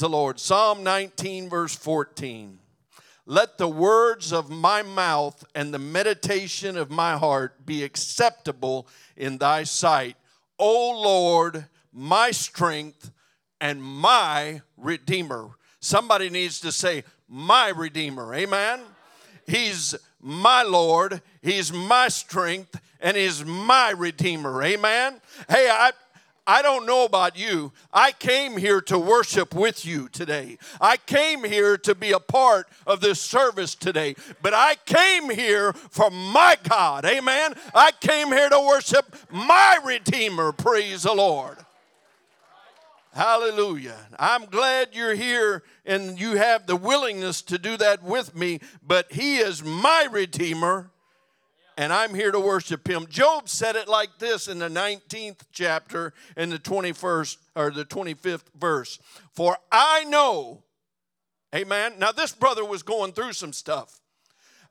The Lord. Psalm 19, verse 14. Let the words of my mouth and the meditation of my heart be acceptable in thy sight, O Lord, my strength and my redeemer. Somebody needs to say, My redeemer. Amen. He's my Lord, He's my strength, and He's my redeemer. Amen. Hey, I, I don't know about you. I came here to worship with you today. I came here to be a part of this service today. But I came here for my God. Amen. I came here to worship my Redeemer. Praise the Lord. Hallelujah. I'm glad you're here and you have the willingness to do that with me, but He is my Redeemer and I'm here to worship him. Job said it like this in the 19th chapter in the 21st or the 25th verse. For I know, amen. Now, this brother was going through some stuff.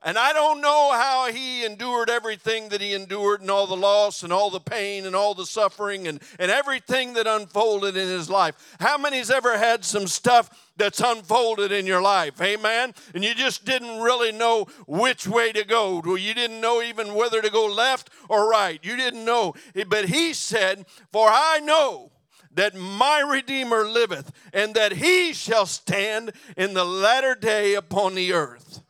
And I don't know how he endured everything that he endured and all the loss and all the pain and all the suffering and, and everything that unfolded in his life. How many's ever had some stuff that's unfolded in your life? Amen. And you just didn't really know which way to go. You didn't know even whether to go left or right. You didn't know. But he said, For I know that my Redeemer liveth, and that he shall stand in the latter day upon the earth.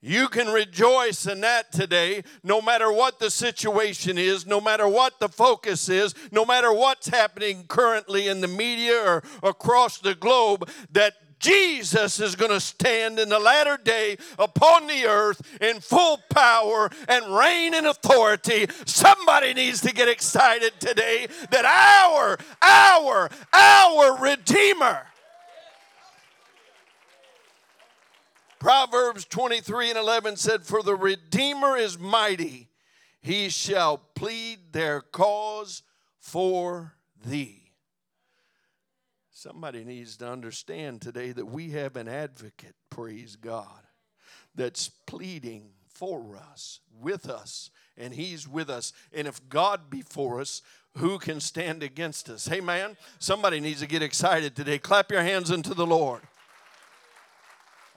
You can rejoice in that today, no matter what the situation is, no matter what the focus is, no matter what's happening currently in the media or across the globe, that Jesus is going to stand in the latter day upon the earth in full power and reign in authority. Somebody needs to get excited today that our, our, our Redeemer Proverbs 23 and 11 said, For the Redeemer is mighty, he shall plead their cause for thee. Somebody needs to understand today that we have an advocate, praise God, that's pleading for us, with us, and he's with us. And if God be for us, who can stand against us? Hey, man, somebody needs to get excited today. Clap your hands unto the Lord.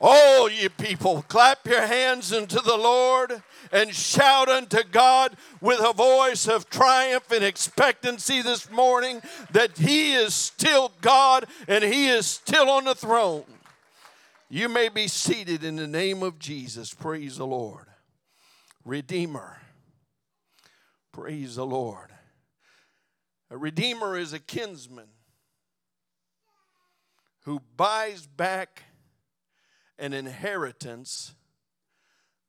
Oh, ye people, clap your hands unto the Lord and shout unto God with a voice of triumph and expectancy this morning that He is still God and He is still on the throne. You may be seated in the name of Jesus. Praise the Lord. Redeemer. Praise the Lord. A redeemer is a kinsman who buys back an inheritance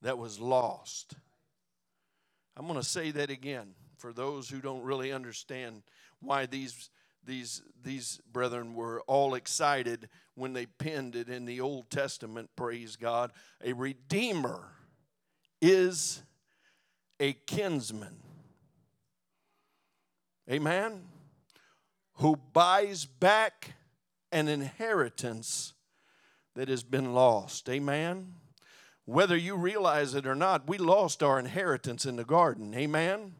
that was lost. I'm going to say that again for those who don't really understand why these these these brethren were all excited when they penned it in the Old Testament praise God. A redeemer is a kinsman. Amen? Who buys back an inheritance that has been lost. Amen. Whether you realize it or not, we lost our inheritance in the garden. Amen.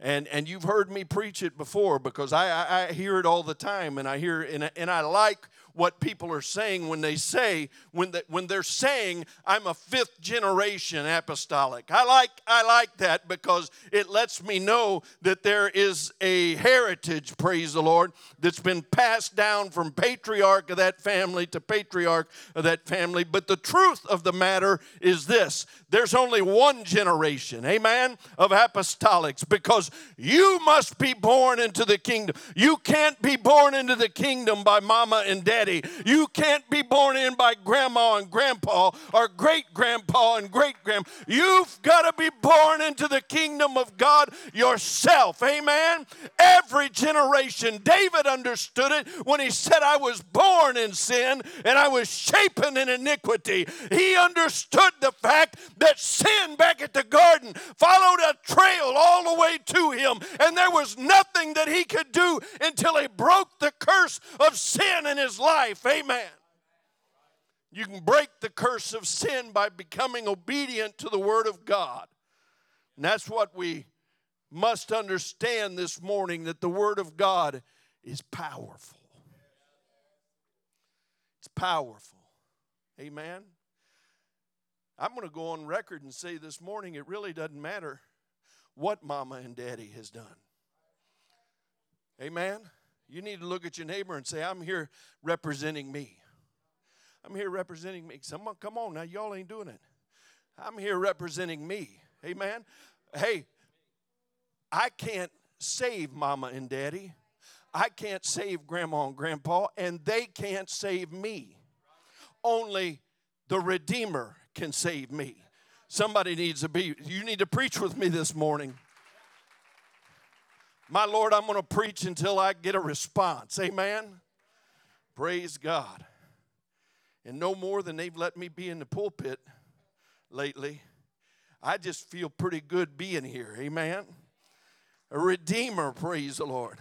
And, and you've heard me preach it before because I, I, I hear it all the time and I hear and, and I like what people are saying when they say when they, when they're saying I'm a fifth generation apostolic. I like I like that because it lets me know that there is a heritage, praise the Lord, that's been passed down from patriarch of that family to patriarch of that family. But the truth of the matter is this: there's only one generation, amen, of apostolics because you must be born into the kingdom. You can't be born into the kingdom by mama and daddy daddy. You can't be born in by grandma and grandpa or great grandpa and great grand. You've got to be born into the kingdom of God yourself. Amen. Every generation, David understood it when he said, I was born in sin and I was shapen in iniquity. He understood the fact that sin back at the garden followed a trail all the way to him, and there was nothing that he could do until he broke the curse of sin in his life life. Amen. You can break the curse of sin by becoming obedient to the Word of God. And that's what we must understand this morning that the Word of God is powerful. It's powerful. Amen. I'm going to go on record and say this morning it really doesn't matter what mama and daddy has done. Amen. You need to look at your neighbor and say, I'm here representing me. I'm here representing me. Someone, come on now, y'all ain't doing it. I'm here representing me. Amen. Hey, I can't save mama and daddy. I can't save grandma and grandpa, and they can't save me. Only the Redeemer can save me. Somebody needs to be, you need to preach with me this morning. My Lord, I'm going to preach until I get a response. Amen. Praise God. And no more than they've let me be in the pulpit lately. I just feel pretty good being here. Amen. A redeemer, praise the Lord.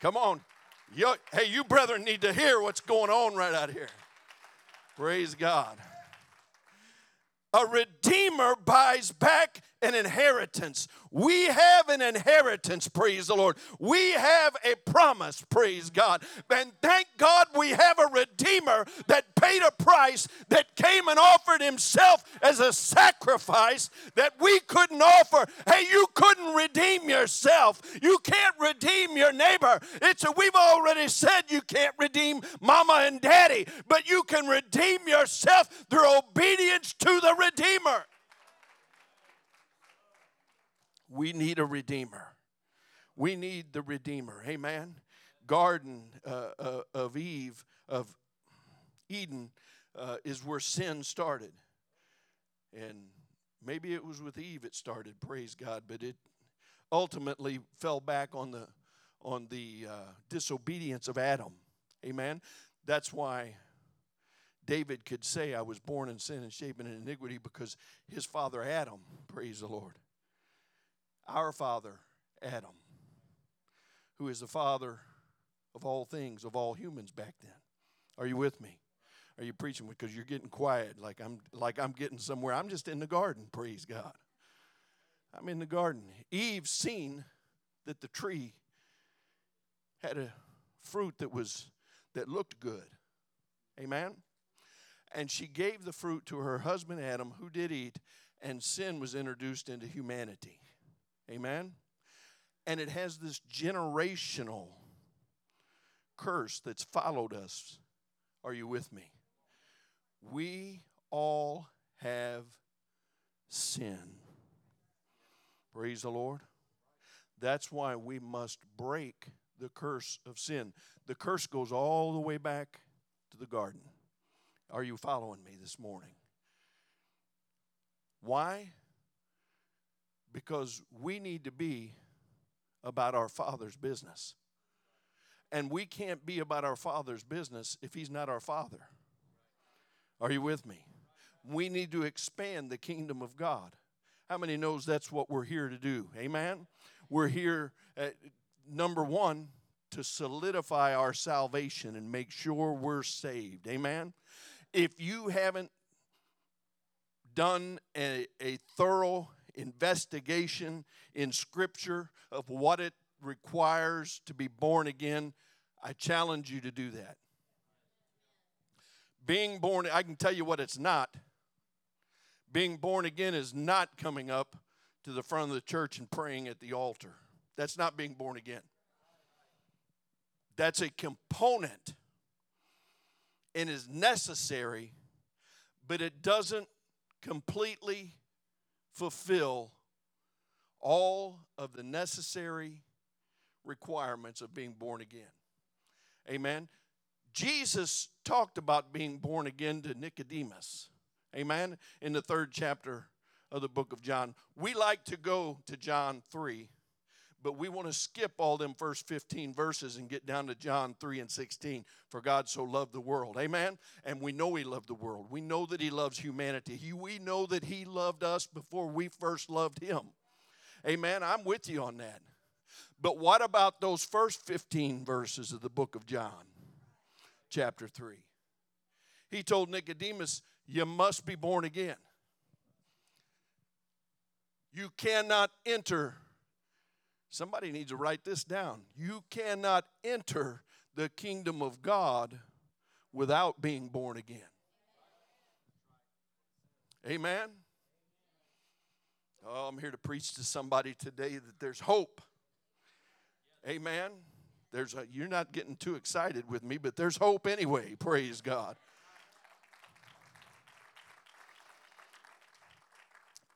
Come on. You, hey, you brethren need to hear what's going on right out here. Praise God. A redeemer buys back an inheritance. We have an inheritance, praise the Lord. We have a promise, praise God. And thank God we have a Redeemer that paid a price, that came and offered Himself as a sacrifice that we couldn't offer. Hey, you couldn't redeem yourself. You can't redeem your neighbor. It's a, we've already said you can't redeem mama and daddy, but you can redeem yourself through obedience to the Redeemer. We need a Redeemer. We need the Redeemer. Amen. Garden uh, uh, of Eve, of Eden, uh, is where sin started. And maybe it was with Eve it started, praise God, but it ultimately fell back on the on the uh, disobedience of Adam. Amen. That's why David could say, I was born in sin and shapen in iniquity because his father Adam, praise the Lord, our father, Adam, who is the father of all things, of all humans back then. Are you with me? Are you preaching? Because you're getting quiet, like I'm like I'm getting somewhere. I'm just in the garden, praise God. I'm in the garden. Eve seen that the tree had a fruit that was that looked good. Amen. And she gave the fruit to her husband Adam, who did eat, and sin was introduced into humanity. Amen? And it has this generational curse that's followed us. Are you with me? We all have sin. Praise the Lord. That's why we must break the curse of sin. The curse goes all the way back to the garden. Are you following me this morning? Why? Because we need to be about our Father's business. And we can't be about our Father's business if He's not our Father. Are you with me? We need to expand the kingdom of God. How many knows that's what we're here to do? Amen. We're here at, number 1 to solidify our salvation and make sure we're saved. Amen. If you haven't done a, a thorough investigation in Scripture of what it requires to be born again, I challenge you to do that. Being born, I can tell you what it's not. Being born again is not coming up to the front of the church and praying at the altar. That's not being born again. That's a component and is necessary, but it doesn't completely fulfill all of the necessary requirements of being born again. Amen. Jesus talked about being born again to Nicodemus. Amen. In the third chapter of the book of John. We like to go to John 3 but we want to skip all them first 15 verses and get down to John 3 and 16. For God so loved the world. Amen? And we know He loved the world. We know that He loves humanity. He, we know that He loved us before we first loved Him. Amen? I'm with you on that. But what about those first 15 verses of the book of John, chapter 3? He told Nicodemus, You must be born again. You cannot enter Somebody needs to write this down. You cannot enter the kingdom of God without being born again. Amen. Oh, I'm here to preach to somebody today that there's hope. Amen. There's a, you're not getting too excited with me, but there's hope anyway. Praise God.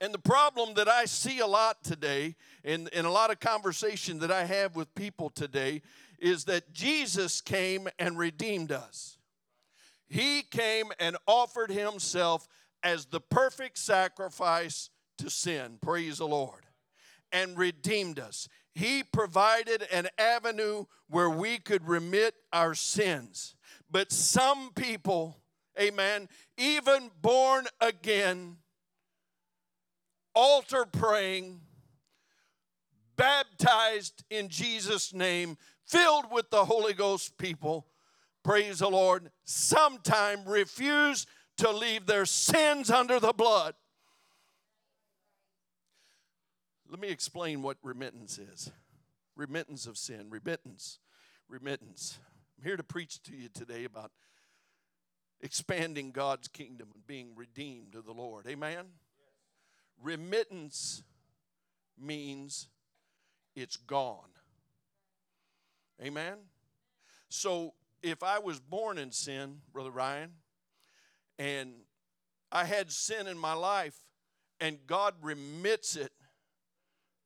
And the problem that I see a lot today, in, in a lot of conversation that I have with people today, is that Jesus came and redeemed us. He came and offered himself as the perfect sacrifice to sin. Praise the Lord. And redeemed us. He provided an avenue where we could remit our sins. But some people, amen, even born again, altar praying, baptized in Jesus' name, filled with the Holy Ghost people, praise the Lord, sometime refuse to leave their sins under the blood. Let me explain what remittance is remittance of sin, remittance, remittance. I'm here to preach to you today about expanding God's kingdom and being redeemed to the Lord. Amen? Remittance means it's gone. Amen? So if I was born in sin, Brother Ryan, and I had sin in my life, and God remits it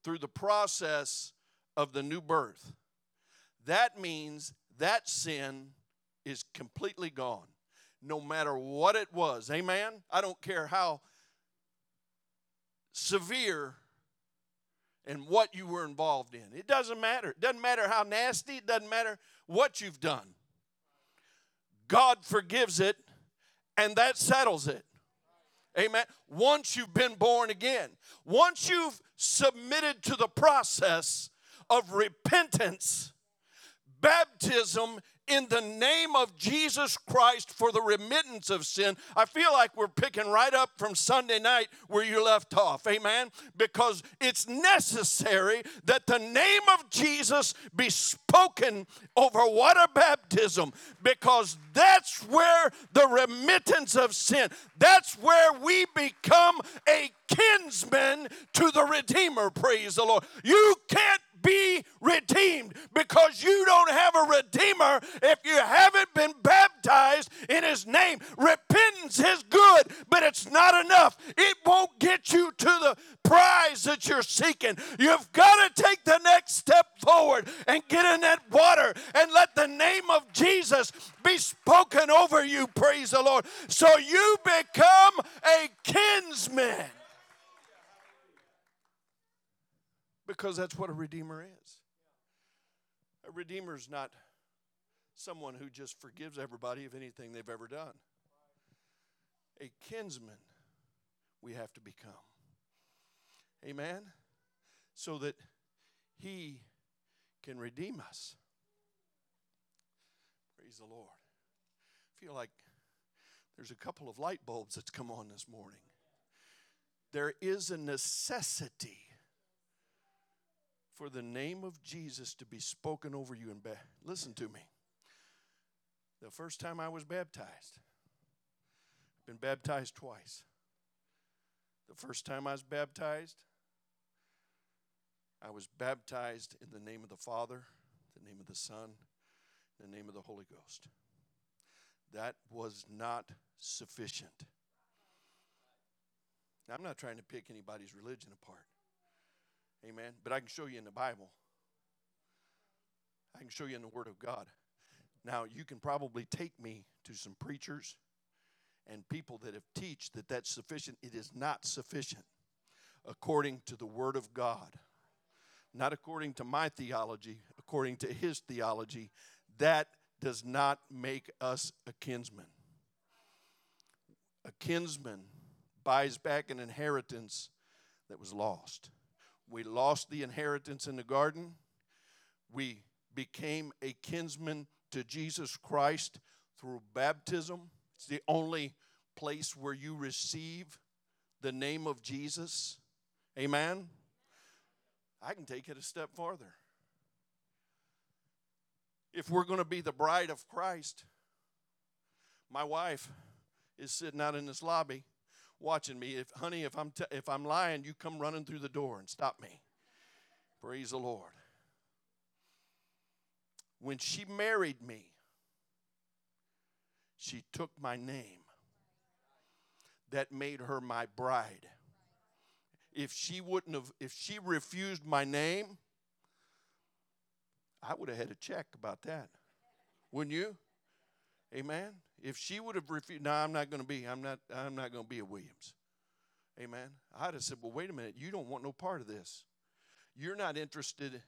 through the process of the new birth, that means that sin is completely gone, no matter what it was. Amen? I don't care how severe and what you were involved in. It doesn't matter. It doesn't matter how nasty, it doesn't matter what you've done. God forgives it, and that settles it. Amen. Once you've been born again, once you've submitted to the process of repentance, baptism in the name of Jesus Christ for the remittance of sin. I feel like we're picking right up from Sunday night where you left off. Amen. Because it's necessary that the name of Jesus be spoken over water baptism because that's where the remittance of sin, that's where we become a kinsman to the Redeemer. Praise the Lord. You can't be redeemed because you don't have a redeemer if you haven't been baptized in his name. Repentance is good, but it's not enough. It won't get you to the prize that you're seeking. You've got to take the next step forward and get in that water and let the name of Jesus be spoken over you. Praise the Lord. So you become a kinsman. Because that's what a redeemer is. A redeemer is not someone who just forgives everybody of anything they've ever done. A kinsman we have to become. Amen? So that he can redeem us. Praise the Lord. I feel like there's a couple of light bulbs that's come on this morning. There is a necessity for the name of Jesus to be spoken over you and listen to me. The first time I was baptized, I've been baptized twice. The first time I was baptized, I was baptized in the name of the Father, the name of the Son, the name of the Holy Ghost. That was not sufficient. Now, I'm not trying to pick anybody's religion apart. Amen. But I can show you in the Bible. I can show you in the Word of God. Now, you can probably take me to some preachers and people that have teach that that's sufficient. It is not sufficient according to the Word of God. Not according to my theology, according to his theology. That does not make us a kinsman. A kinsman buys back an inheritance that was lost. We lost the inheritance in the garden. We became a kinsman to Jesus Christ through baptism. It's the only place where you receive the name of Jesus. Amen. I can take it a step farther. If we're going to be the bride of Christ, My wife is sitting out in this lobby watching me. If honey, if I'm t- if I'm lying, you come running through the door and stop me. Praise the Lord. When she married me, she took my name. That made her my bride. If she wouldn't have, if she refused my name, I would have had a check about that. Wouldn't you? Amen. If she would have refused, no, I'm not going to be. I'm not. I'm not going to be a Williams. Amen. I'd have said, well, wait a minute. You don't want no part of this. You're not interested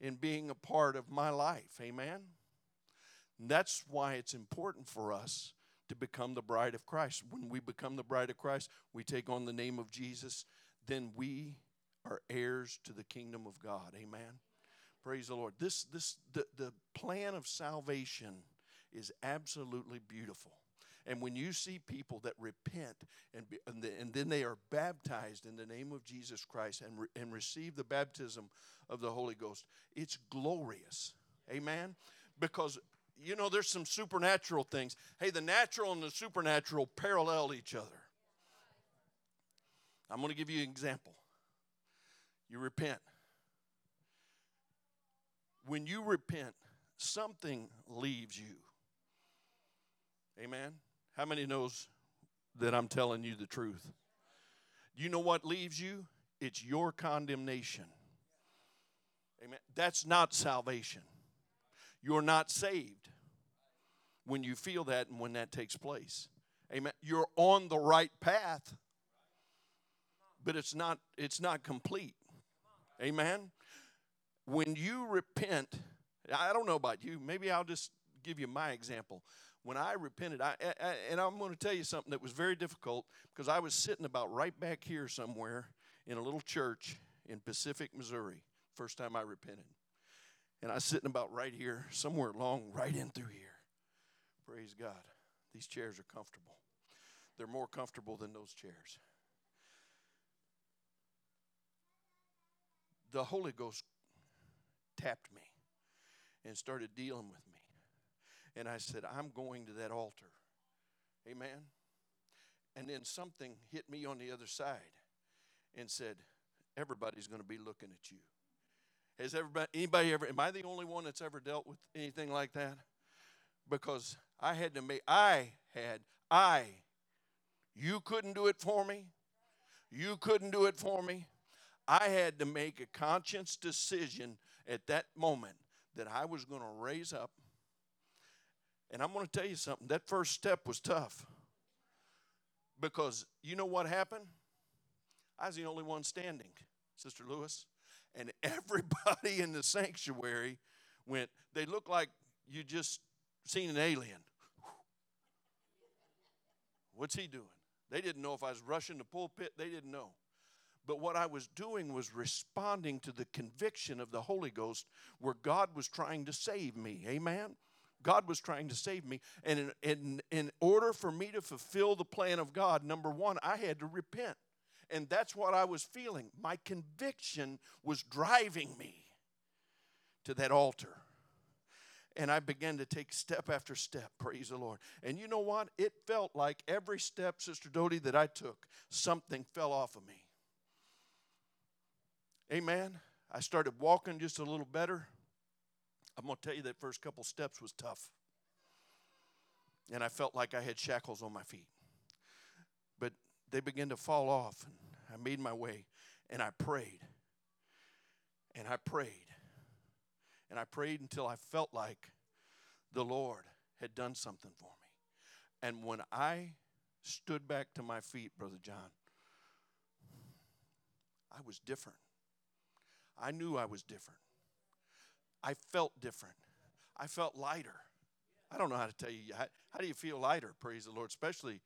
in being a part of my life. Amen. And that's why it's important for us to become the bride of Christ. When we become the bride of Christ, we take on the name of Jesus. Then we are heirs to the kingdom of God. Amen. Praise the Lord. This this the, the plan of salvation is absolutely beautiful. And when you see people that repent and, be, and, the, and, then they are baptized in the name of Jesus Christ and, re, and receive the baptism of the Holy Ghost, it's glorious. Amen? Because, you know, there's some supernatural things. Hey, the natural and the supernatural parallel each other. I'm going to give you an example. You repent. When you repent, something leaves you. Amen. How many knows that I'm telling you the truth? You know what leaves you? It's your condemnation. Amen. That's not salvation. You're not saved when you feel that and when that takes place. Amen. You're on the right path, but it's not it's not complete. Amen. When you repent, I don't know about you, maybe I'll just give you my example when I repented, I, I, and I'm going to tell you something that was very difficult because I was sitting about right back here somewhere in a little church in Pacific, Missouri, first time I repented. And I was sitting about right here, somewhere along right in through here. Praise God. These chairs are comfortable. They're more comfortable than those chairs. The Holy Ghost tapped me and started dealing with me and I said, I'm going to that altar. Amen. And then something hit me on the other side and said, Everybody's going to be looking at you. Has everybody, anybody ever, am I the only one that's ever dealt with anything like that? Because I had to make, I had, I, you couldn't do it for me. You couldn't do it for me. I had to make a conscious decision at that moment that I was going to raise up and I'm going to tell you something that first step was tough. Because you know what happened? I was the only one standing, Sister Lewis. And everybody in the sanctuary went, they looked like you just seen an alien. What's he doing? They didn't know if I was rushing the pulpit, they didn't know. But what I was doing was responding to the conviction of the Holy Ghost where God was trying to save me. Amen? God was trying to save me. And in, in, in order for me to fulfill the plan of God, number one, I had to repent. And that's what I was feeling. My conviction was driving me to that altar. And I began to take step after step, praise the Lord. And you know what? It felt like every step, Sister Doty, that I took, something fell off of me. Amen. I started walking just a little better. I'm going to tell you that first couple steps was tough. And I felt like I had shackles on my feet. But they began to fall off, and I made my way, and I prayed. And I prayed. And I prayed until I felt like the Lord had done something for me. And when I stood back to my feet, Brother John, I was different. I knew I was different. I felt different. I felt lighter. I don't know how to tell you. How, how do you feel lighter? Praise the Lord, especially.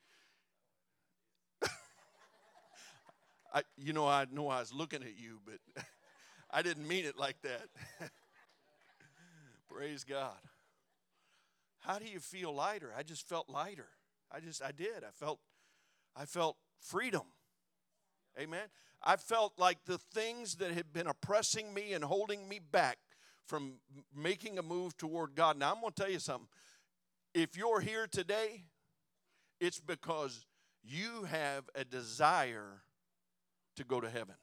I, you know, I know I was looking at you, but I didn't mean it like that. Praise God. How do you feel lighter? I just felt lighter. I just, I did. I felt, I felt freedom. Amen. I felt like the things that had been oppressing me and holding me back from making a move toward God. Now, I'm going to tell you something. If you're here today, it's because you have a desire to go to heaven.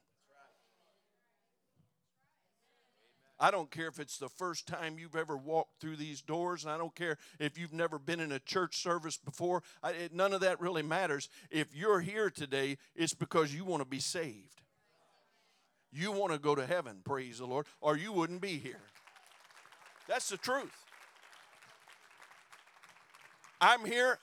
I don't care if it's the first time you've ever walked through these doors, and I don't care if you've never been in a church service before. I, it, none of that really matters. If you're here today, it's because you want to be saved. You want to go to heaven, praise the Lord, or you wouldn't be here. That's the truth. I'm here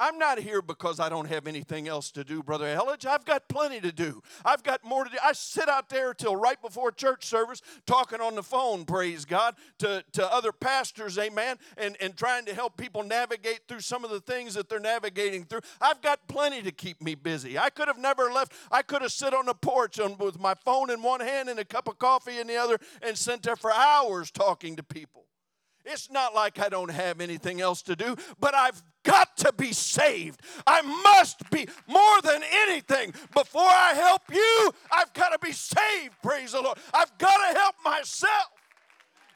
I'm not here because I don't have anything else to do, Brother Elledge. I've got plenty to do. I've got more to do. I sit out there till right before church service talking on the phone, praise God, to, to other pastors, amen, and, and trying to help people navigate through some of the things that they're navigating through. I've got plenty to keep me busy. I could have never left. I could have sit on the porch on, with my phone in one hand and a cup of coffee in the other and sat there for hours talking to people. It's not like I don't have anything else to do, but I've got to be saved. I must be more than anything. Before I help you, I've got to be saved, praise the Lord. I've got to help myself.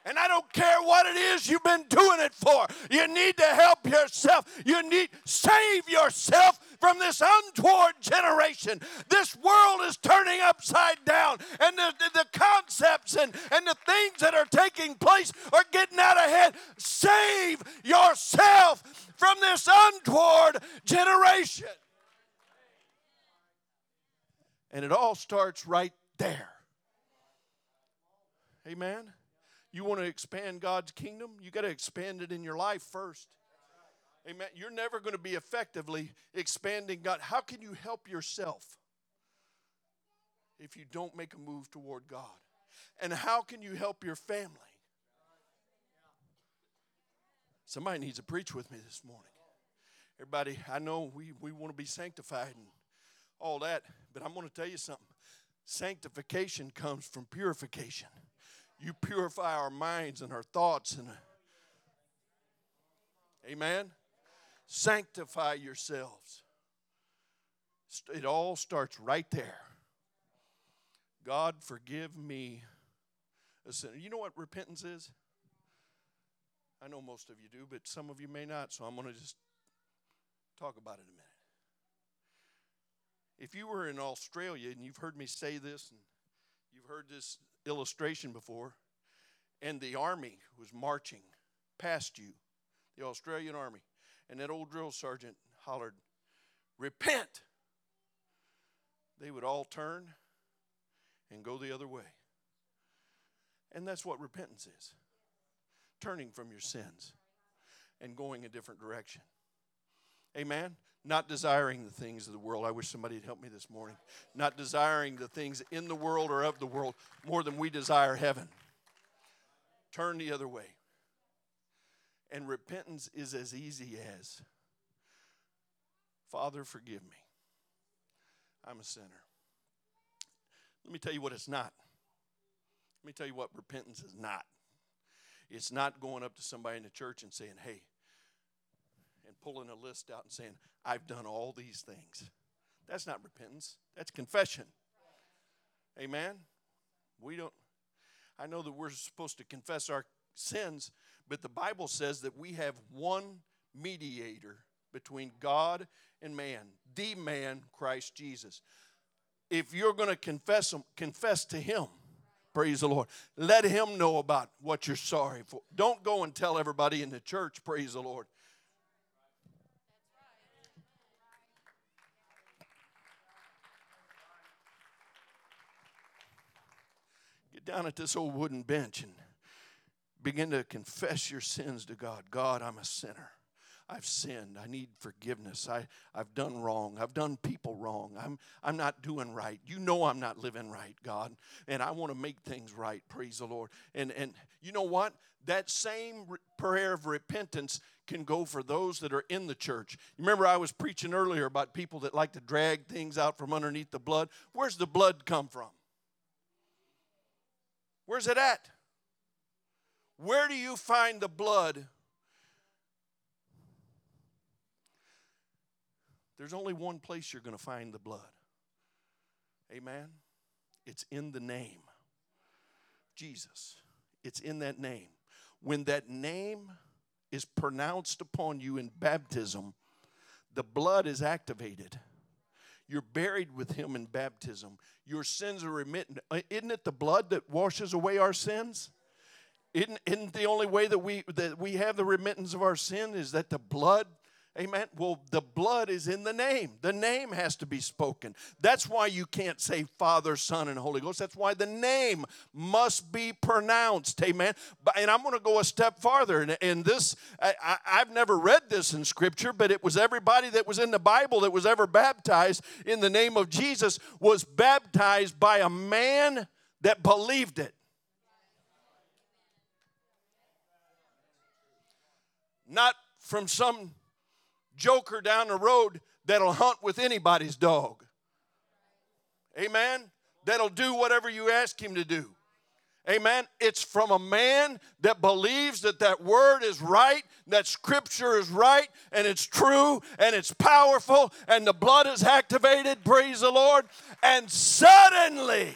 And I don't care what it is you've been doing it for. You need to help yourself. You need save yourself from this untoward generation. This world is turning upside down, and the, the, the concepts and, and the things that are taking place are getting out ahead. Save yourself from this untoward generation. And it all starts right there. Amen. You want to expand God's kingdom? You got to expand it in your life first. Amen. You're never going to be effectively expanding God. How can you help yourself if you don't make a move toward God? And how can you help your family? Somebody needs to preach with me this morning. Everybody, I know we, we want to be sanctified and all that, but I'm going to tell you something. Sanctification comes from purification you purify our minds and our thoughts and amen? Sanctify yourselves. It all starts right there. God forgive me a sinner you know what repentance is? I know most of you do but some of you may not so i'm going to just talk about it a minute. If you were in australia and you've heard me say this and you've heard this illustration before, and the army was marching past you, the Australian army, and that old drill sergeant hollered, Repent! They would all turn and go the other way. And that's what repentance is turning from your sins and going a different direction. Amen not desiring the things of the world. I wish somebody had helped me this morning. Not desiring the things in the world or of the world more than we desire heaven. Turn the other way. And repentance is as easy as Father, forgive me. I'm a sinner. Let me tell you what it's not. Let me tell you what repentance is not. It's not going up to somebody in the church and saying, hey, pulling a list out and saying, I've done all these things. That's not repentance, that's confession. Amen? We don't, I know that we're supposed to confess our sins, but the Bible says that we have one mediator between God and man, the man, Christ Jesus. If you're going to confess him, confess to him. Praise the Lord. Let him know about what you're sorry for. Don't go and tell everybody in the church, praise the Lord. Down at this old wooden bench and begin to confess your sins to God. God, I'm a sinner. I've sinned. I need forgiveness. I, I've done wrong. I've done people wrong. I'm, I'm not doing right. You know I'm not living right, God. And I want to make things right. Praise the Lord. And, and you know what? That same prayer of repentance can go for those that are in the church. Remember, I was preaching earlier about people that like to drag things out from underneath the blood. Where's the blood come from? Where's it at? Where do you find the blood? There's only one place you're going to find the blood. Amen? It's in the name Jesus. It's in that name. When that name is pronounced upon you in baptism, the blood is activated. You're buried with him in baptism. Your sins are remitted. Uh, isn't it the blood that washes away our sins? Isn't, isn't the only way that we that we have the remittance of our sin is that the blood Amen. Well, the blood is in the name. The name has to be spoken. That's why you can't say Father, Son, and Holy Ghost. That's why the name must be pronounced. Amen. And I'm going to go a step farther. And, this, I, I've never read this in Scripture, but it was everybody that was in the Bible that was ever baptized in the name of Jesus was baptized by a man that believed it. Not from some joker down the road that'll hunt with anybody's dog. Amen? That'll do whatever you ask him to do. Amen. It's from a man that believes that that word is right, that scripture is right, and it's true, and it's powerful, and the blood is activated. Praise the Lord. And suddenly,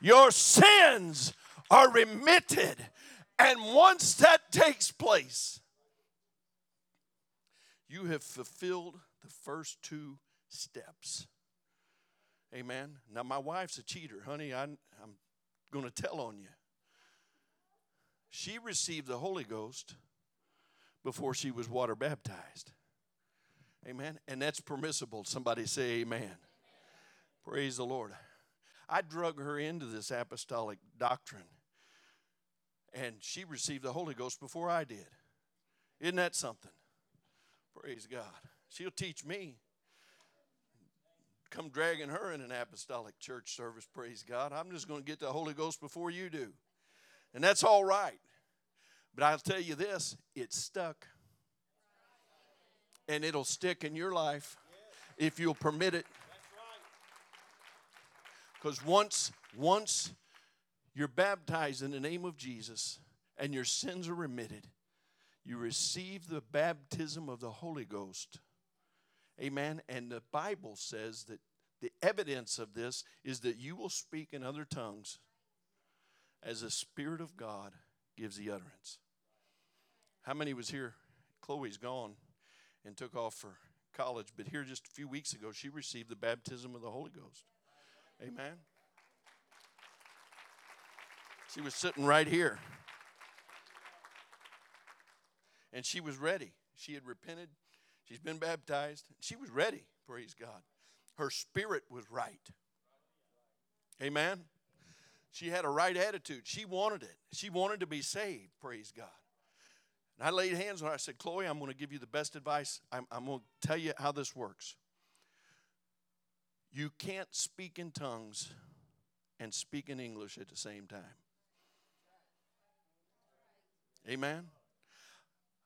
your sins are remitted. And once that takes place, you have fulfilled the first two steps. Amen. Now, my wife's a cheater, honey. I, I'm going to tell on you. She received the Holy Ghost before she was water baptized. Amen. And that's permissible. Somebody say amen. amen. Praise the Lord. I drug her into this apostolic doctrine, and she received the Holy Ghost before I did. Isn't that something? Praise God. She'll teach me. Come dragging her in an apostolic church service, praise God. I'm just going to get the Holy Ghost before you do. And that's all right. But I'll tell you this it's stuck. And it'll stick in your life if you'll permit it. Because once, once you're baptized in the name of Jesus and your sins are remitted, you receive the baptism of the Holy Ghost. Amen. And the Bible says that the evidence of this is that you will speak in other tongues as the Spirit of God gives the utterance. How many was here? Chloe's gone and took off for college, but here just a few weeks ago, she received the baptism of the Holy Ghost. Amen. She was sitting right here and she was ready. She had repented. She's been baptized. She was ready, praise God. Her spirit was right. Amen. She had a right attitude. She wanted it. She wanted to be saved, praise God. And I laid hands on her. I said, Chloe, I'm going to give you the best advice. I'm, I'm going to tell you how this works. You can't speak in tongues and speak in English at the same time. Amen.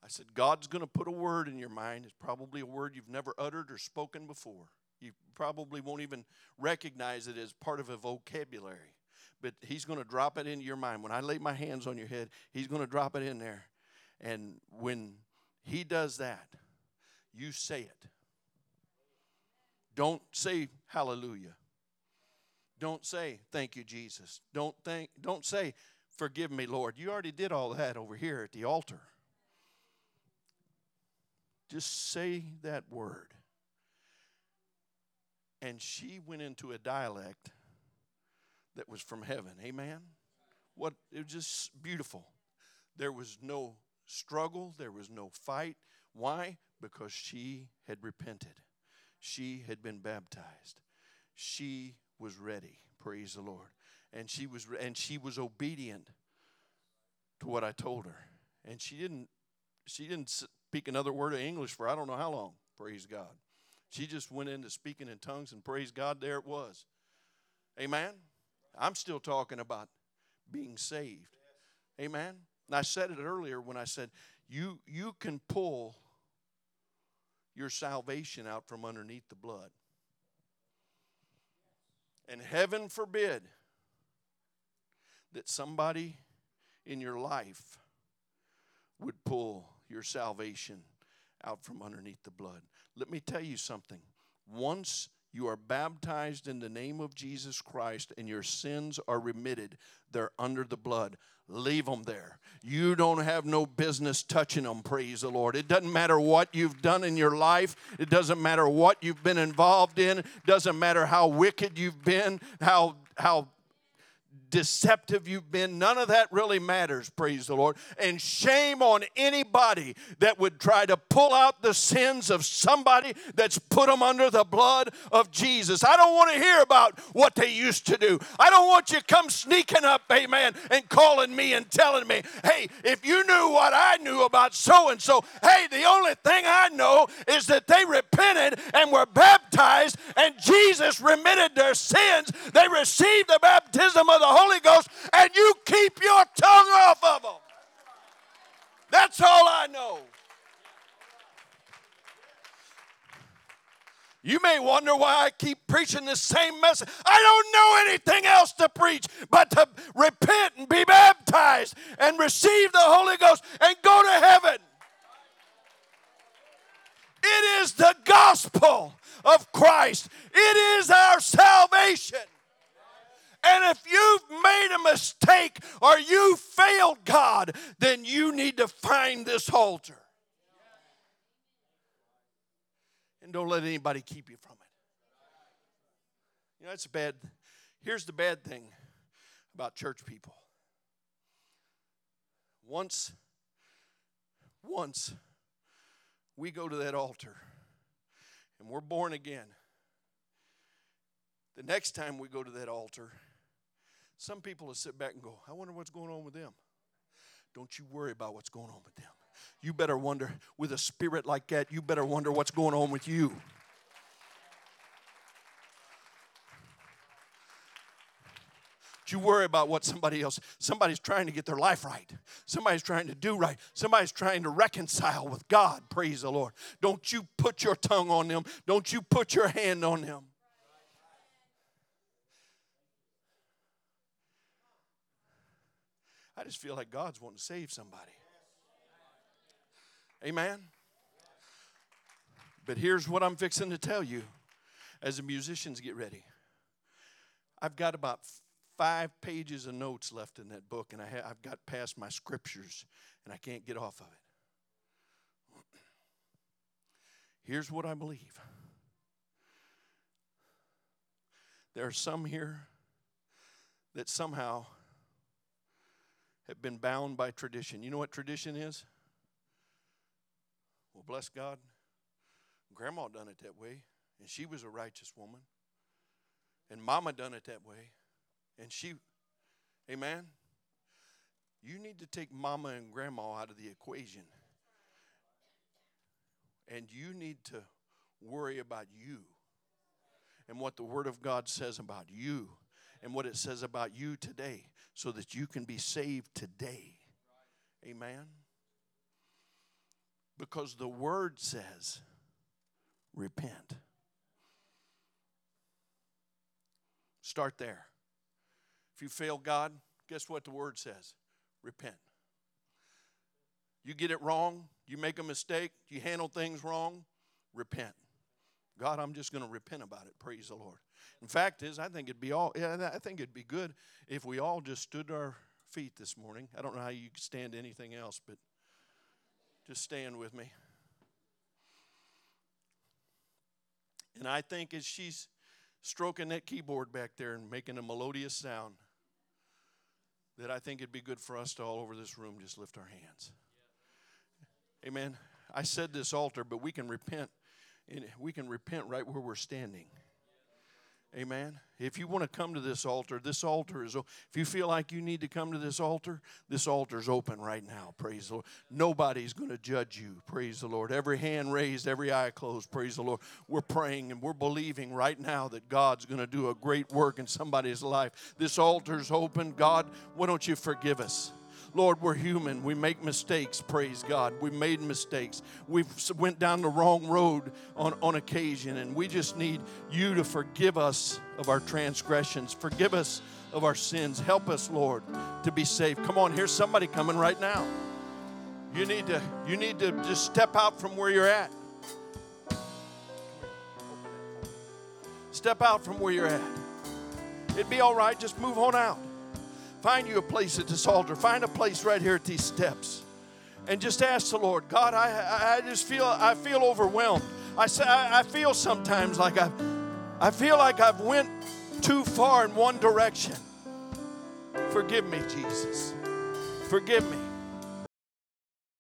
I said, God's going to put a word in your mind. It's probably a word you've never uttered or spoken before. You probably won't even recognize it as part of a vocabulary. But He's going to drop it into your mind. When I lay my hands on your head, He's going to drop it in there. And when He does that, you say it. Don't say hallelujah. Don't say thank you, Jesus. Don't think, don't say forgive me, Lord. You already did all that over here at the altar. Just say that word. And she went into a dialect that was from heaven. Amen. What it was just beautiful. There was no struggle, there was no fight. Why? Because she had repented. She had been baptized. She was ready. Praise the Lord. And she was and she was obedient to what I told her. And she didn't she didn't speak another word of English for I don't know how long. Praise God. She just went into speaking in tongues and praise God, there it was. Amen. I'm still talking about being saved. Amen. And I said it earlier when I said, you, you can pull your salvation out from underneath the blood. And heaven forbid that somebody in your life would pull your salvation out from underneath the blood. Let me tell you something. Once you are baptized in the name of Jesus Christ and your sins are remitted. They're under the blood. Leave them there. You don't have no business touching them, praise the Lord. It doesn't matter what you've done in your life, it doesn't matter what you've been involved in, it doesn't matter how wicked you've been, how, how deceptive you've been. None of that really matters, praise the Lord. And shame on anybody that would try to pull out the sins of somebody that's put them under the blood of Jesus. I don't want to hear about what they used to do. I don't want you come sneaking up, amen, and calling me and telling me, hey, if you knew what I knew about so and so, hey, the only thing I know is that they repented and were baptized and Jesus remitted their sins. They received the baptism of the Holy Holy Ghost and you keep your tongue off of them. That's all I know. You may wonder why I keep preaching the same message. I don't know anything else to preach but to repent and be baptized and receive the Holy Ghost and go to heaven. It is the gospel of Christ, it is our salvation. And if you've made a mistake or you failed God, then you need to find this altar. And don't let anybody keep you from it. You know, that's bad. Here's the bad thing about church people. Once, once we go to that altar and we're born again, the next time we go to that altar, some people will sit back and go, I wonder what's going on with them. Don't you worry about what's going on with them. You better wonder, with a spirit like that, you better wonder what's going on with you. You worry about what somebody else somebody's trying to get their life right somebody's trying to do right somebody's trying to reconcile with god praise the lord don't you put your tongue on them don't you put your hand on them I just feel like God's wanting to save somebody. Amen. But here's what I'm fixing to tell you as the musicians get ready. I've got about five pages of notes left in that book, and I have got past my scriptures, and I can't get off of it. Here's what I believe there are some here that somehow have been bound by tradition. You know what tradition is? Well, bless God. Grandma done it that way, and she was a righteous woman. And mama done it that way, and she, amen. You need to take mama and grandma out of the equation. And you need to worry about you and what the Word of God says about you and what it says about you today so that you can be saved today. Amen. Because the word says, repent. Start there. If you fail God, guess what the word says? Repent. You get it wrong, you make a mistake, you handle things wrong, repent. God, I'm just going to repent about it. Praise the Lord. In fact, is I think it'd be all. Yeah, I think it'd be good if we all just stood our feet this morning. I don't know how you could stand anything else, but just stand with me. And I think as she's stroking that keyboard back there and making a melodious sound, that I think it'd be good for us to all over this room just lift our hands. Amen. I said this altar, but we can repent. We can repent right where we're standing. Amen. If you want to come to this altar, this altar is, if you feel like you need to come to this altar, this altar is open right now. Praise the Lord. Nobody's going to judge you. Praise the Lord. Every hand raised, every eye closed. Praise the Lord. We're praying and we're believing right now that God's going to do a great work in somebody's life. This altar's open. God, why don't you forgive us? Lord, we're human. We make mistakes, praise God. We made mistakes. We've went down the wrong road on, on occasion, and we just need you to forgive us of our transgressions. Forgive us of our sins. Help us, Lord, to be saved. Come on, here's somebody coming right now. You need to, you need to just step out from where you're at. Step out from where you're at. It'd be all right. Just move on out. Find you a place at this altar. Find a place right here at these steps. And just ask the Lord, God, I, I just feel I feel overwhelmed. I I feel sometimes like I I feel like I've went too far in one direction. Forgive me, Jesus. Forgive me.